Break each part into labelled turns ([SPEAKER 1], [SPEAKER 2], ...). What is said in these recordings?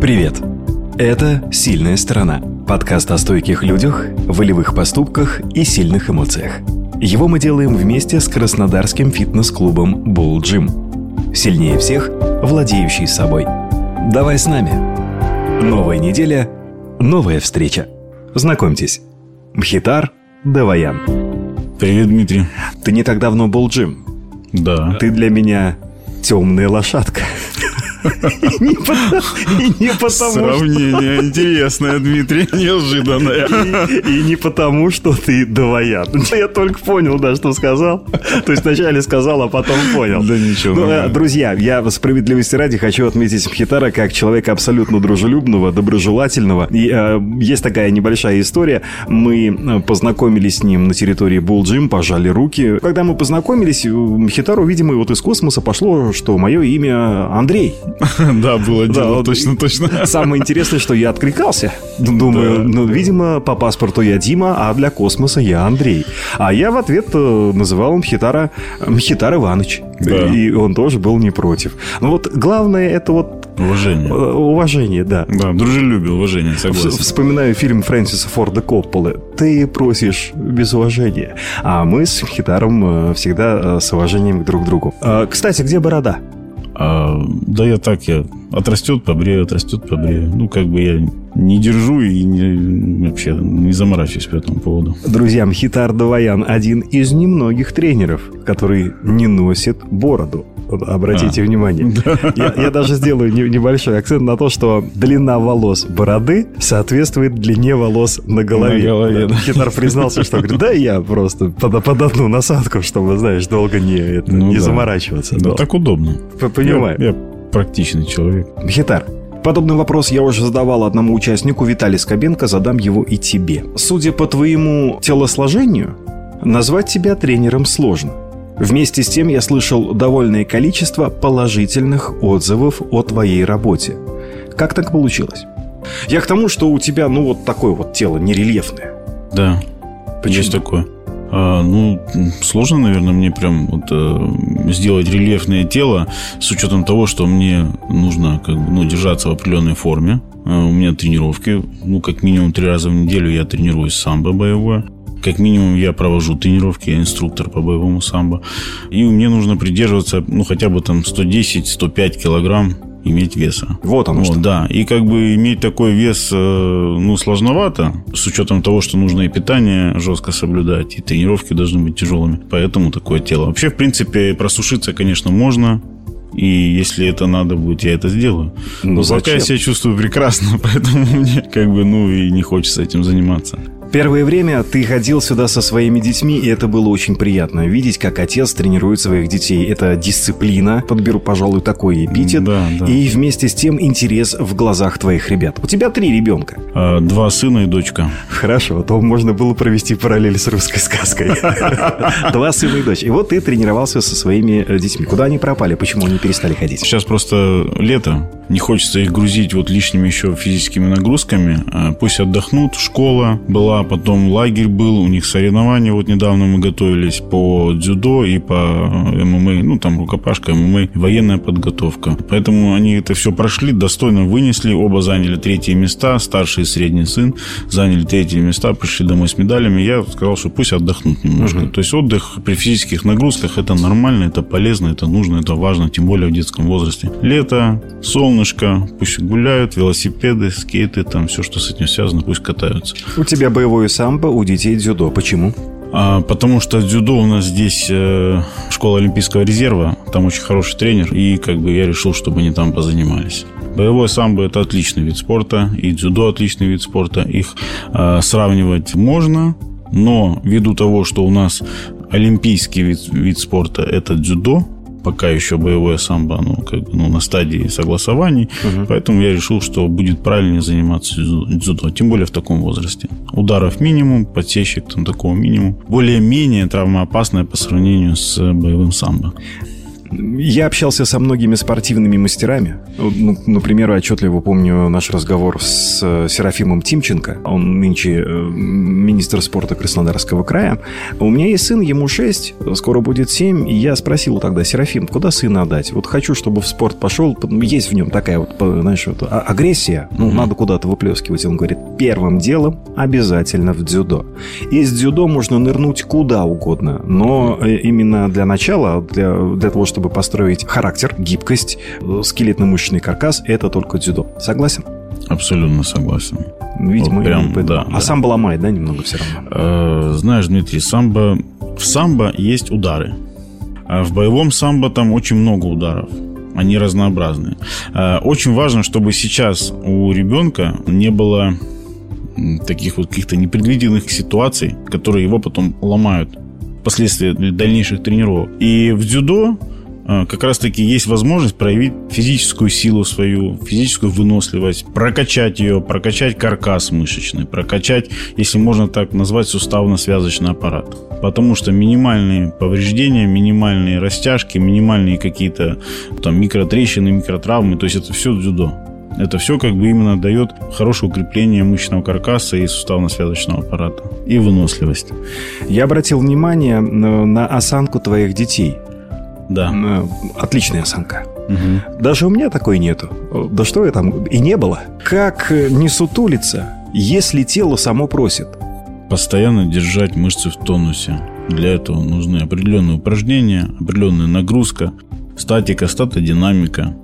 [SPEAKER 1] Привет! Это «Сильная сторона» – подкаст о стойких людях, волевых поступках и сильных эмоциях. Его мы делаем вместе с краснодарским фитнес-клубом Bull Gym. Сильнее всех, владеющий собой. Давай с нами. Новая неделя, новая встреча. Знакомьтесь. Мхитар Даваян.
[SPEAKER 2] Привет, Дмитрий.
[SPEAKER 1] Ты не так давно был Джим.
[SPEAKER 2] Да.
[SPEAKER 1] Ты для меня темная лошадка. И не потому,
[SPEAKER 2] Сравнение интересное, Дмитрий, неожиданное.
[SPEAKER 1] И, не потому, что ты двоян. Я только понял, да, что сказал. То есть вначале сказал, а потом понял.
[SPEAKER 2] Да ничего.
[SPEAKER 1] Ну, э, друзья, я справедливости ради хочу отметить Мхитара как человека абсолютно дружелюбного, доброжелательного. Э, есть такая небольшая история. Мы э, познакомились с ним на территории Gym, пожали руки. Когда мы познакомились, Мхитару, видимо, вот из космоса пошло, что мое имя Андрей.
[SPEAKER 2] Да, было дело, точно, точно.
[SPEAKER 1] Самое интересное, что я откликался. Думаю, ну, видимо, по паспорту я Дима, а для космоса я Андрей. А я в ответ э, называл Мхитара Мхитар Иваныч.
[SPEAKER 2] Да.
[SPEAKER 1] И он тоже был не против. Ну вот главное это вот э,
[SPEAKER 2] Уважение.
[SPEAKER 1] уважение, да.
[SPEAKER 2] Да, дружелюбие, уважение, согласен.
[SPEAKER 1] Вспоминаю фильм Фрэнсиса Форда Копполы. Ты просишь без уважения. А мы с Мхитаром э, всегда э, с уважением друг к другу. Э, Кстати, где борода?
[SPEAKER 2] А, да я так, я отрастет, побрею, отрастет, побрею. Ну, как бы я не держу и не, вообще не заморачиваюсь по этому поводу.
[SPEAKER 1] Друзья, Мхитар Даваян один из немногих тренеров, который не носит бороду. Обратите
[SPEAKER 2] А.
[SPEAKER 1] внимание. Я, я даже сделаю не- небольшой акцент на то, что длина волос бороды соответствует длине волос на голове.
[SPEAKER 2] На голове, да.
[SPEAKER 1] Мхитар признался, что говорит, да я просто под, под одну насадку, чтобы, знаешь, долго не, это,
[SPEAKER 2] Ну
[SPEAKER 1] не
[SPEAKER 2] да.
[SPEAKER 1] заморачиваться.
[SPEAKER 2] Да,
[SPEAKER 1] Но-
[SPEAKER 2] так удобно.
[SPEAKER 1] Понимаю.
[SPEAKER 2] Я, я практичный человек.
[SPEAKER 1] Мхитар, подобный вопрос я уже задавал одному участнику, Виталий Скобенко, задам его и тебе. Судя по твоему телосложению, назвать тебя тренером сложно. Вместе с тем я слышал довольное количество положительных отзывов о твоей работе. Как так получилось? Я к тому, что у тебя, ну, вот такое вот тело нерельефное.
[SPEAKER 2] Да,
[SPEAKER 1] Почему?
[SPEAKER 2] есть такое. А, ну, сложно, наверное, мне прям вот, э, сделать рельефное тело с учетом того, что мне нужно как бы, ну, держаться в определенной форме. А, у меня тренировки, ну, как минимум три раза в неделю я тренируюсь самбо боевое. Как минимум я провожу тренировки, я инструктор по боевому самбо. И мне нужно придерживаться, ну, хотя бы там 110-105 килограмм иметь веса.
[SPEAKER 1] Вот оно
[SPEAKER 2] Вот,
[SPEAKER 1] что.
[SPEAKER 2] да. И как бы иметь такой вес, э, ну, сложновато, с учетом того, что нужно и питание жестко соблюдать, и тренировки должны быть тяжелыми. Поэтому такое тело. Вообще, в принципе, просушиться, конечно, можно. И если это надо будет, я это сделаю.
[SPEAKER 1] Ну,
[SPEAKER 2] Но пока
[SPEAKER 1] зачем?
[SPEAKER 2] я себя чувствую прекрасно, поэтому мне как бы, ну, и не хочется этим заниматься.
[SPEAKER 1] Первое время ты ходил сюда со своими детьми, и это было очень приятно. Видеть, как отец тренирует своих детей. Это дисциплина, подберу, пожалуй, такой эпитет.
[SPEAKER 2] Да, да.
[SPEAKER 1] И вместе с тем интерес в глазах твоих ребят. У тебя три ребенка.
[SPEAKER 2] А, Два сына и дочка.
[SPEAKER 1] Хорошо, то можно было провести параллель с русской сказкой. Два сына и дочь. И вот ты тренировался со своими э, детьми. Куда они пропали? Почему они перестали ходить?
[SPEAKER 2] Сейчас просто лето, не хочется их грузить вот лишними еще физическими нагрузками. А Пусть отдохнут, школа была, потом лагерь был, у них соревнования. Вот недавно мы готовились по дзюдо и по ММА, ну там рукопашка, ММА, военная подготовка. Поэтому они это все прошли, достойно вынесли, оба заняли третьи места, старший и средний сын заняли третьи места, пришли домой с медалями. Я сказал, что пусть отдохнут немножко. То есть отдых при физических нагрузках это нормально, это полезно, это нужно, это важно, тем более в детском возрасте. Лето, солнышко, пусть гуляют, велосипеды, скейты, там все, что с этим связано, пусть катаются.
[SPEAKER 1] У тебя боевое самбо, у детей дзюдо. Почему?
[SPEAKER 2] А, потому что дзюдо у нас здесь э, школа Олимпийского резерва, там очень хороший тренер, и как бы я решил, чтобы они там позанимались. Боевое самбо это отличный вид спорта, и дзюдо отличный вид спорта. Их э, сравнивать можно, но ввиду того, что у нас олимпийский вид, вид спорта это дзюдо, пока еще боевое самбо, ну, как бы, ну, на стадии согласований. Поэтому я решил, что будет правильнее заниматься дзю- дзюдо, тем более в таком возрасте. Ударов минимум, подсечек там такого минимум. Более-менее травмоопасное по сравнению с боевым самбо.
[SPEAKER 1] Я общался со многими спортивными мастерами. Ну, например, отчетливо помню наш разговор с э, Серафимом Тимченко. Он нынче э, министр спорта Краснодарского края. У меня есть сын, ему 6, скоро будет 7. И я спросил тогда, Серафим, куда сына отдать? Вот хочу, чтобы в спорт пошел. Есть в нем такая вот, знаешь, вот, а, агрессия. Ну, mm-hmm. надо куда-то выплескивать. Он говорит, первым делом обязательно в дзюдо. Из дзюдо можно нырнуть куда угодно. Но э, именно для начала, для, для того, чтобы построить характер, гибкость, скелетно-мышечный каркас, это только дзюдо. Согласен?
[SPEAKER 2] Абсолютно согласен.
[SPEAKER 1] Видимо, вот прям, да, а да. самбо ломает, да, немного все равно?
[SPEAKER 2] Э, знаешь, Дмитрий, самбо... В самбо есть удары. А в боевом самбо там очень много ударов. Они разнообразные. Э, очень важно, чтобы сейчас у ребенка не было таких вот каких-то непредвиденных ситуаций, которые его потом ломают впоследствии дальнейших тренировок. И в дзюдо как раз-таки есть возможность проявить физическую силу свою, физическую выносливость, прокачать ее, прокачать каркас мышечный, прокачать, если можно так назвать, суставно-связочный аппарат. Потому что минимальные повреждения, минимальные растяжки, минимальные какие-то там микротрещины, микротравмы, то есть это все дзюдо. Это все как бы именно дает хорошее укрепление мышечного каркаса и суставно-связочного аппарата. И выносливость.
[SPEAKER 1] Я обратил внимание на осанку твоих детей.
[SPEAKER 2] Да.
[SPEAKER 1] Э, отличная осанка. Угу. Даже у меня такой нету. Да что я там и не было. Как не сутулиться, если тело само просит?
[SPEAKER 2] Постоянно держать мышцы в тонусе. Для этого нужны определенные упражнения, определенная нагрузка, статика, статодинамика.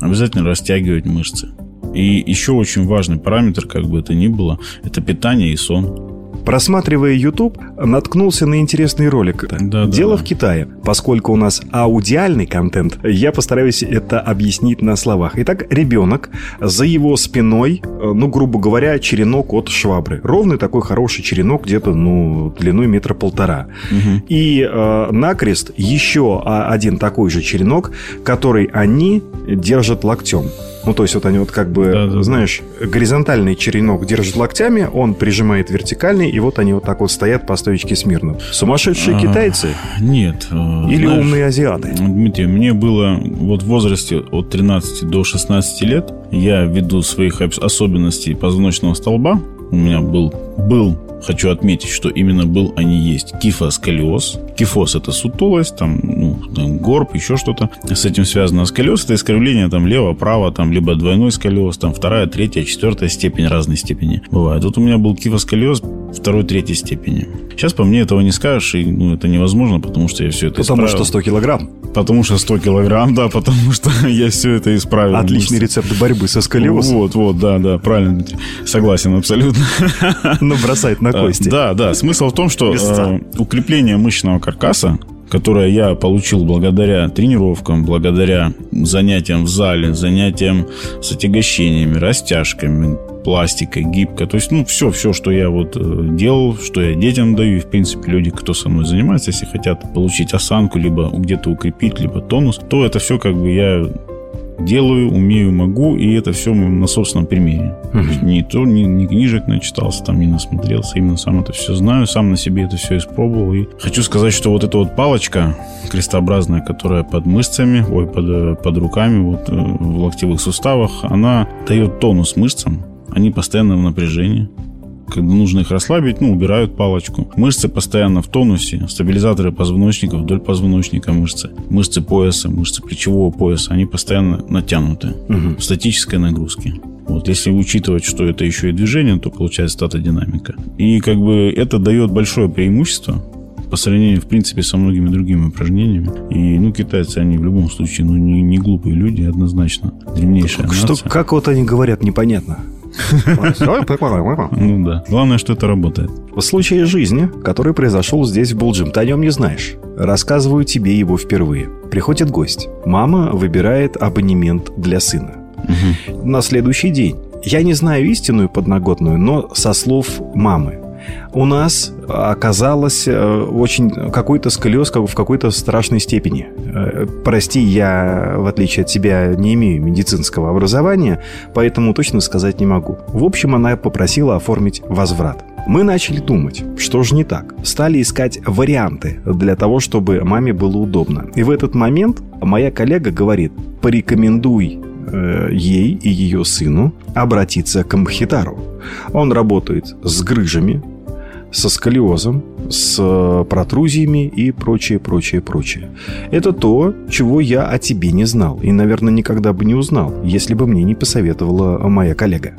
[SPEAKER 2] Обязательно растягивать мышцы. И еще очень важный параметр, как бы это ни было, это питание и сон.
[SPEAKER 1] Просматривая YouTube, наткнулся на интересный ролик. Да, Дело да, в Китае. Поскольку у нас аудиальный контент, я постараюсь это объяснить на словах. Итак, ребенок, за его спиной, э, ну, грубо говоря, черенок от швабры. Ровный такой хороший черенок, где-то, ну, длиной метра полтора. Угу. И э, накрест еще один такой же черенок, который они держат локтем. Ну, то есть вот они вот как бы, да, да, знаешь, горизонтальный черенок держит локтями, он прижимает вертикальный, и вот они вот так вот стоят по стоечке смирно. Сумасшедшие а, китайцы?
[SPEAKER 2] Нет.
[SPEAKER 1] Э, Или знаешь, умные азиаты?
[SPEAKER 2] Дмитрий, мне было вот в возрасте от 13 до 16 лет, я ввиду своих особенностей позвоночного столба, у меня был, был хочу отметить, что именно был, а не есть кифосколиоз. Кифоз – это сутулость, там, ну, там, горб, еще что-то. С этим связано сколиоз – это искривление там лево-право, там, либо двойной сколиоз, там, вторая, третья, четвертая степень, разной степени бывает. Тут у меня был кифосколиоз второй, третьей степени. Сейчас по мне этого не скажешь, и ну, это невозможно, потому что я все это
[SPEAKER 1] Потому
[SPEAKER 2] исправил.
[SPEAKER 1] что 100 килограмм.
[SPEAKER 2] Потому что 100 килограмм, да, потому что я все это исправил.
[SPEAKER 1] Отличный рецепт борьбы со сколиозом.
[SPEAKER 2] Вот, вот, да, да, правильно. Согласен абсолютно.
[SPEAKER 1] Но бросает на кости.
[SPEAKER 2] Да, да. Смысл в том, что э, укрепление мышечного каркаса которое я получил благодаря тренировкам, благодаря занятиям в зале, занятиям с отягощениями, растяжками, пластикой, гибко. То есть, ну, все, все, что я вот э, делал, что я детям даю, и, в принципе, люди, кто со мной занимается, если хотят получить осанку, либо где-то укрепить, либо тонус, то это все как бы я делаю, умею, могу, и это все на собственном примере. Ни, то, ни, ни книжек начитался, там не насмотрелся, именно сам это все знаю, сам на себе это все испробовал. И хочу сказать, что вот эта вот палочка крестообразная, которая под мышцами, ой, под, под руками, вот э, в локтевых суставах, она дает тонус мышцам, они постоянно в напряжении. Когда нужно их расслабить, ну, убирают палочку. Мышцы постоянно в тонусе. Стабилизаторы позвоночника, вдоль позвоночника мышцы. Мышцы пояса, мышцы плечевого пояса, они постоянно натянуты угу. в статической нагрузке. Вот, если учитывать, что это еще и движение, то получается статодинамика. И как бы это дает большое преимущество по сравнению, в принципе, со многими другими упражнениями. И, ну, китайцы, они в любом случае, ну, не, не глупые люди, однозначно. Древнейшая
[SPEAKER 1] что,
[SPEAKER 2] нация.
[SPEAKER 1] Как вот они говорят, непонятно.
[SPEAKER 2] Ну да. Главное, что это работает.
[SPEAKER 1] В случае жизни, который произошел здесь, в Булджим, ты о нем не знаешь. Рассказываю тебе его впервые. Приходит гость. Мама выбирает абонемент для сына. Угу. На следующий день. Я не знаю истинную подноготную, но со слов мамы у нас оказалось э, очень какой-то сколиоз в какой-то страшной степени. Э, прости, я, в отличие от тебя, не имею медицинского образования, поэтому точно сказать не могу. В общем, она попросила оформить возврат. Мы начали думать, что же не так. Стали искать варианты для того, чтобы маме было удобно. И в этот момент моя коллега говорит, порекомендуй э, ей и ее сыну обратиться к Мхитару. Он работает с грыжами, со сколиозом, с э, протрузиями и прочее, прочее, прочее. Это то, чего я о тебе не знал. И, наверное, никогда бы не узнал, если бы мне не посоветовала моя коллега.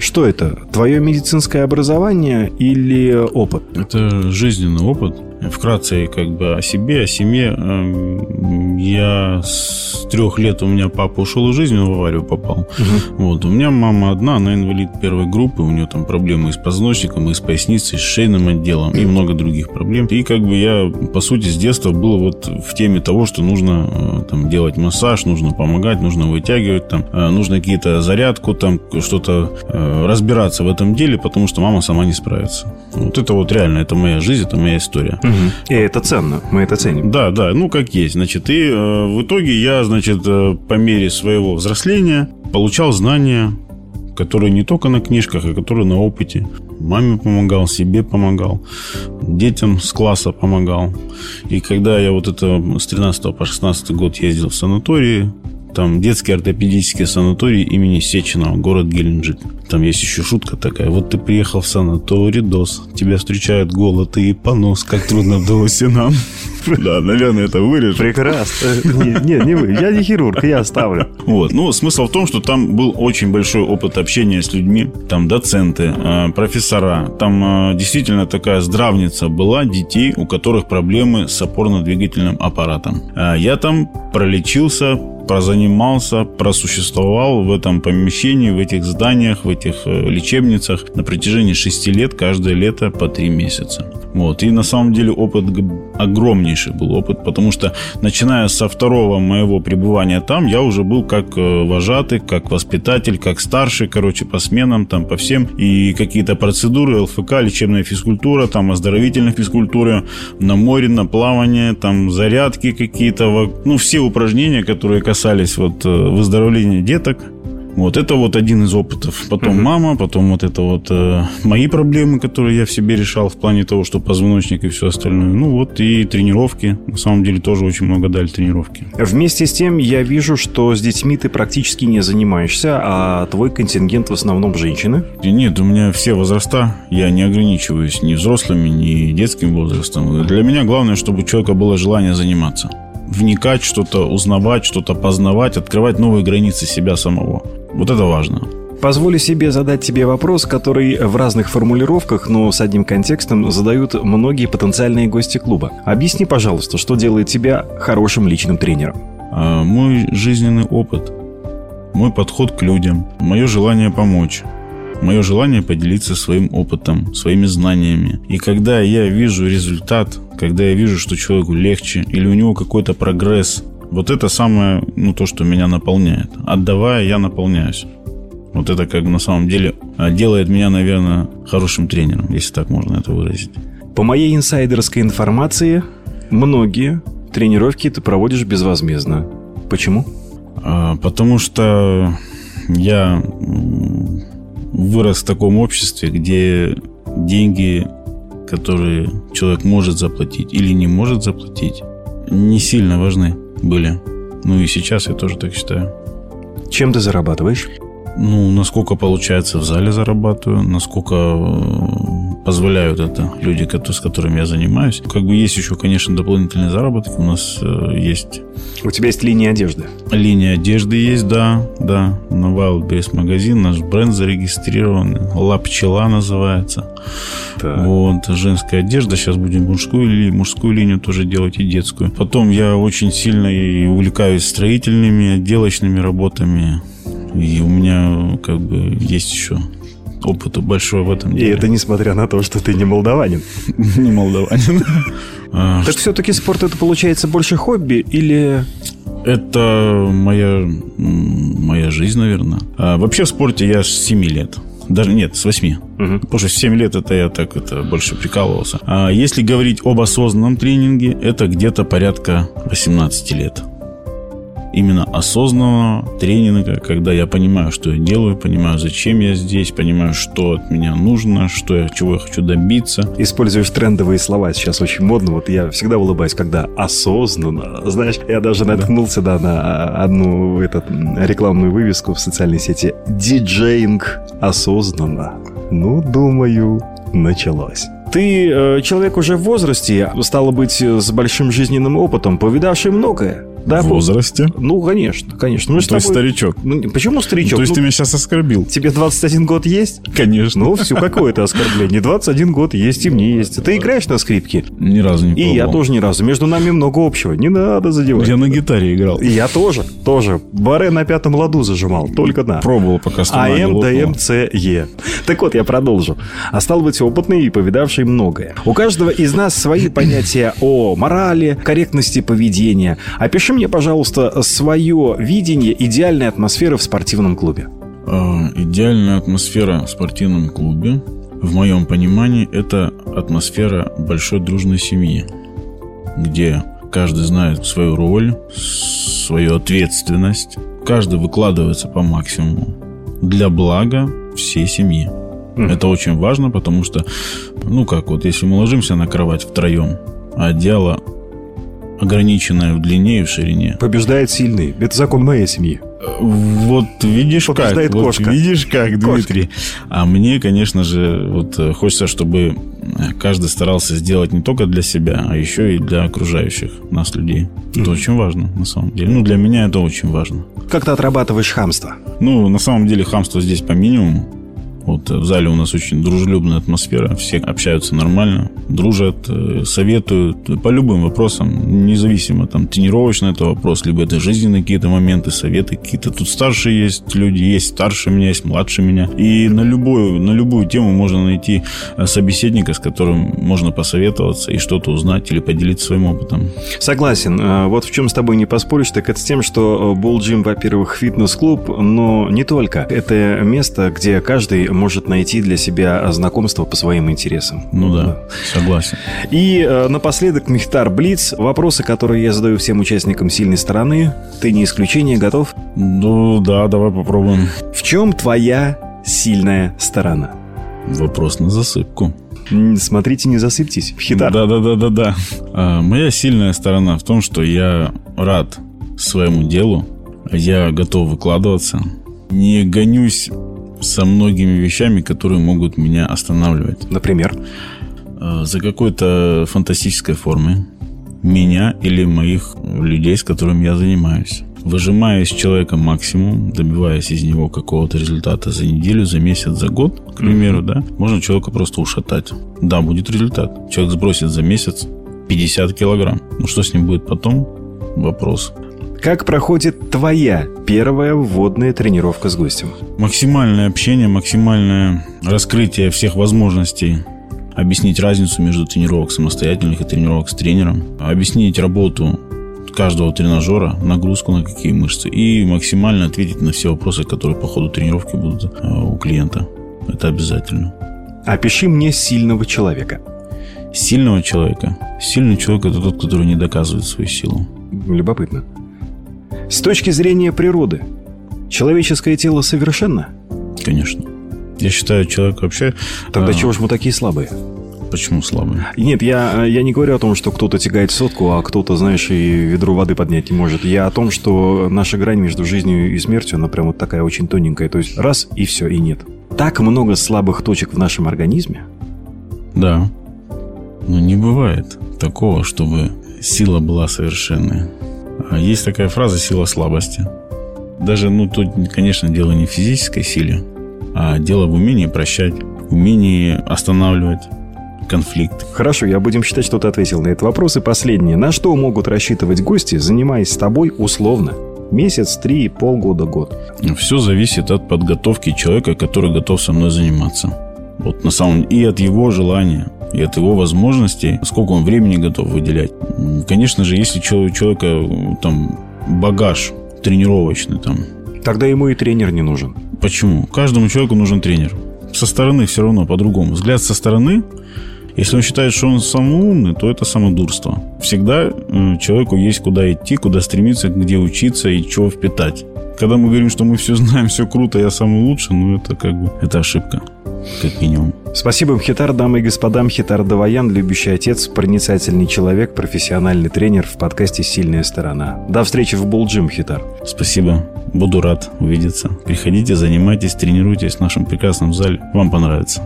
[SPEAKER 1] Что это? Твое медицинское образование или опыт?
[SPEAKER 2] Это жизненный опыт. Вкратце как бы о себе, о семье. Эм, я с трех лет у меня папа ушел из жизни, в аварию попал. Угу. Вот. У меня мама одна, она инвалид первой группы, у нее там проблемы и с позвоночником, и с поясницей, и с шейным отделом, и много других проблем. И как бы я, по сути, с детства был вот в теме того, что нужно э, там делать массаж, нужно помогать, нужно вытягивать, там, э, нужно какие-то зарядку, там, что-то разбираться в этом деле, потому что мама сама не справится. Вот это вот реально, это моя жизнь, это моя история.
[SPEAKER 1] Угу. И это ценно, мы это ценим.
[SPEAKER 2] Да, да, ну как есть. Значит, и э, в итоге я, значит, э, по мере своего взросления получал знания, которые не только на книжках, а которые на опыте. Маме помогал, себе помогал, детям с класса помогал. И когда я вот это с 13 по 16 год ездил в санатории, там детский ортопедический санаторий имени Сеченова, город Геленджик. Там есть еще шутка такая. Вот ты приехал в санаторий, ДОС, тебя встречают голод и понос, как трудно вдалось и нам.
[SPEAKER 1] Да, наверное, это вырежу. Прекрасно. Нет, не вы. Я не хирург, я оставлю.
[SPEAKER 2] Вот. Ну, смысл в том, что там был очень большой опыт общения с людьми. Там доценты, а, профессора. Там а, действительно такая здравница была детей, у которых проблемы с опорно-двигательным аппаратом. А, я там пролечился прозанимался, просуществовал в этом помещении, в этих зданиях, в этих э, лечебницах на протяжении шести лет, каждое лето по три месяца. Вот. И на самом деле опыт огромнейший был опыт, потому что начиная со второго моего пребывания там, я уже был как э, вожатый, как воспитатель, как старший, короче, по сменам, там, по всем. И какие-то процедуры, ЛФК, лечебная физкультура, там, оздоровительная физкультура, на море, на плавание, там, зарядки какие-то, ну, все упражнения, которые касались вот э, выздоровления деток, вот это вот один из опытов. Потом угу. мама, потом вот это вот э, мои проблемы, которые я в себе решал в плане того, что позвоночник и все остальное. Ну вот и тренировки. На самом деле тоже очень много дали тренировки.
[SPEAKER 1] Вместе с тем я вижу, что с детьми ты практически не занимаешься, а твой контингент в основном женщины.
[SPEAKER 2] Нет, у меня все возраста. Я не ограничиваюсь ни взрослыми, ни детским возрастом. Для меня главное, чтобы у человека было желание заниматься вникать, что-то узнавать, что-то познавать, открывать новые границы себя самого. Вот это важно.
[SPEAKER 1] Позволю себе задать тебе вопрос, который в разных формулировках, но с одним контекстом задают многие потенциальные гости клуба. Объясни, пожалуйста, что делает тебя хорошим личным тренером?
[SPEAKER 2] А, мой жизненный опыт, мой подход к людям, мое желание помочь, мое желание поделиться своим опытом, своими знаниями. И когда я вижу результат, когда я вижу, что человеку легче или у него какой-то прогресс, вот это самое, ну, то, что меня наполняет. Отдавая, я наполняюсь. Вот это как на самом деле а, делает меня, наверное, хорошим тренером, если так можно это выразить.
[SPEAKER 1] По моей инсайдерской информации, многие тренировки ты проводишь безвозмездно. Почему?
[SPEAKER 2] А, потому что я вырос в таком обществе, где деньги, которые человек может заплатить или не может заплатить, не сильно важны были. Ну и сейчас я тоже так считаю.
[SPEAKER 1] Чем ты зарабатываешь?
[SPEAKER 2] Ну, насколько получается в зале зарабатываю, насколько э, позволяют это люди, с которыми я занимаюсь. Как бы есть еще, конечно, дополнительный заработок. У нас э, есть...
[SPEAKER 1] У тебя есть линия одежды?
[SPEAKER 2] Линия одежды есть, да. Да, на Wildberries магазин. Наш бренд зарегистрирован. Ла Пчела называется. Так. Вот, женская одежда. Сейчас будем мужскую, мужскую линию тоже делать и детскую. Потом я очень сильно и увлекаюсь строительными, отделочными работами. И у меня как бы есть еще опыт большой в этом
[SPEAKER 1] деле. И это несмотря на то, что ты не молдаванин.
[SPEAKER 2] Не молдаванин.
[SPEAKER 1] А, так все-таки спорт это получается больше хобби или...
[SPEAKER 2] Это моя, моя жизнь, наверное. А вообще в спорте я с 7 лет. Даже нет, с 8. Угу. Потому что в 7 лет это я так это больше прикалывался. А если говорить об осознанном тренинге, это где-то порядка 18 лет. Именно осознанного тренинга, когда я понимаю, что я делаю, понимаю, зачем я здесь, понимаю, что от меня нужно, что я, чего я хочу добиться.
[SPEAKER 1] Используешь трендовые слова, сейчас очень модно. Вот я всегда улыбаюсь, когда осознанно. Знаешь, я даже наткнулся да, на одну этот, рекламную вывеску в социальной сети. Диджейнг осознанно. Ну, думаю, началось. Ты э, человек уже в возрасте, стало быть, с большим жизненным опытом, повидавший многое.
[SPEAKER 2] Да, в возрасте?
[SPEAKER 1] Ну, конечно, конечно. Мы
[SPEAKER 2] то тобой... есть старичок?
[SPEAKER 1] Ну, почему старичок? Ну,
[SPEAKER 2] то есть
[SPEAKER 1] ну,
[SPEAKER 2] ты меня сейчас оскорбил?
[SPEAKER 1] Тебе 21 год есть?
[SPEAKER 2] Конечно.
[SPEAKER 1] Ну, все, какое это оскорбление? 21 год есть и мне есть. Ты играешь на скрипке?
[SPEAKER 2] Ни разу не пробовал.
[SPEAKER 1] И я тоже ни разу. Между нами много общего. Не надо задевать.
[SPEAKER 2] Я на гитаре играл.
[SPEAKER 1] И я тоже, тоже. Баре на пятом ладу зажимал, только на.
[SPEAKER 2] Пробовал, пока
[SPEAKER 1] струна АМ, Е. Так вот, я продолжу. А стал быть опытный и повидавший многое. У каждого из нас свои понятия о морали, корректности поведения. Опиши мне, пожалуйста, свое видение идеальной атмосферы в спортивном клубе?
[SPEAKER 2] Э, идеальная атмосфера в спортивном клубе, в моем понимании, это атмосфера большой дружной семьи, где каждый знает свою роль, свою ответственность, каждый выкладывается по максимуму для блага всей семьи. Mm. Это очень важно, потому что, ну как вот, если мы ложимся на кровать втроем, а одеяло ограниченная в длине и в ширине.
[SPEAKER 1] Побеждает сильный. Это закон моей семьи.
[SPEAKER 2] Вот видишь Побеждает как,
[SPEAKER 1] кошка.
[SPEAKER 2] Вот видишь как, Дмитрий. Кошка. А мне, конечно же, вот э, хочется, чтобы каждый старался сделать не только для себя, а еще и для окружающих нас людей. Это mm. очень важно, на самом деле. Ну, для меня это очень важно.
[SPEAKER 1] Как ты отрабатываешь хамство?
[SPEAKER 2] Ну, на самом деле, хамство здесь по минимуму. Вот в зале у нас очень дружелюбная атмосфера, все общаются нормально, дружат, э, советуют по любым вопросам, независимо там тренировочный это вопрос, либо это жизненные какие-то моменты, советы какие-то. Тут старшие есть люди, есть старше меня, есть младше меня. И на любую, на любую тему можно найти э, собеседника, с которым можно посоветоваться и что-то узнать или поделиться своим опытом.
[SPEAKER 1] Согласен. Э, вот в чем с тобой не поспоришь, так это с тем, что Bull Gym, во-первых, фитнес-клуб, но не только. Это место, где каждый может найти для себя знакомство по своим интересам.
[SPEAKER 2] Ну да, согласен.
[SPEAKER 1] И э, напоследок, Михтар Блиц. Вопросы, которые я задаю всем участникам сильной стороны. Ты не исключение, готов?
[SPEAKER 2] Ну да, давай попробуем.
[SPEAKER 1] В чем твоя сильная сторона?
[SPEAKER 2] Вопрос на засыпку.
[SPEAKER 1] Смотрите, не засыпьтесь. Хитар.
[SPEAKER 2] Да, да, да, да, да. А, моя сильная сторона в том, что я рад своему делу. Я готов выкладываться. Не гонюсь со многими вещами, которые могут меня останавливать.
[SPEAKER 1] Например?
[SPEAKER 2] Э, за какой-то фантастической формой меня или моих людей, с которыми я занимаюсь. Выжимая из человека максимум, добиваясь из него какого-то результата за неделю, за месяц, за год, к примеру, да, можно человека просто ушатать. Да, будет результат. Человек сбросит за месяц 50 килограмм. Ну, что с ним будет потом? Вопрос.
[SPEAKER 1] Как проходит твоя первая вводная тренировка с гостем?
[SPEAKER 2] Максимальное общение, максимальное раскрытие всех возможностей объяснить разницу между тренировок самостоятельных и тренировок с тренером, объяснить работу каждого тренажера, нагрузку на какие мышцы и максимально ответить на все вопросы, которые по ходу тренировки будут э, у клиента. Это обязательно.
[SPEAKER 1] Опиши мне сильного человека.
[SPEAKER 2] Сильного человека? Сильный человек – это тот, который не доказывает свою силу.
[SPEAKER 1] Любопытно. С точки зрения природы, человеческое тело совершенно?
[SPEAKER 2] Конечно. Я считаю, человек вообще...
[SPEAKER 1] Тогда а... чего же мы такие слабые?
[SPEAKER 2] Почему слабые?
[SPEAKER 1] Нет, я, я не говорю о том, что кто-то тягает сотку, а кто-то, знаешь, и ведро воды поднять не может. Я о том, что наша грань между жизнью и смертью, она прям вот такая очень тоненькая. То есть раз, и все, и нет. Так много слабых точек в нашем организме?
[SPEAKER 2] Да. Но не бывает такого, чтобы сила была совершенная. А есть такая фраза «сила слабости». Даже, ну, тут, конечно, дело не в физической силе, а дело в умении прощать, умении останавливать конфликт.
[SPEAKER 1] Хорошо, я будем считать, что ты ответил на этот вопрос. И последнее. На что могут рассчитывать гости, занимаясь с тобой условно? Месяц, три, полгода, год.
[SPEAKER 2] Все зависит от подготовки человека, который готов со мной заниматься. Вот на самом и от его желания и от его возможностей, сколько он времени готов выделять. Конечно же, если у человека там багаж тренировочный там.
[SPEAKER 1] Тогда ему и тренер не нужен.
[SPEAKER 2] Почему? Каждому человеку нужен тренер. Со стороны все равно по-другому. Взгляд со стороны Если он считает, что он самый умный, то это самодурство. Всегда э, человеку есть куда идти, куда стремиться, где учиться и чего впитать. Когда мы говорим, что мы все знаем, все круто, я самый лучший, ну это как бы, это ошибка как минимум.
[SPEAKER 1] Спасибо, Мхитар, дамы и господа. Мхитар Даваян, любящий отец, проницательный человек, профессиональный тренер в подкасте «Сильная сторона». До встречи в Булджи, Мхитар.
[SPEAKER 2] Спасибо. Буду рад увидеться. Приходите, занимайтесь, тренируйтесь в нашем прекрасном зале. Вам понравится.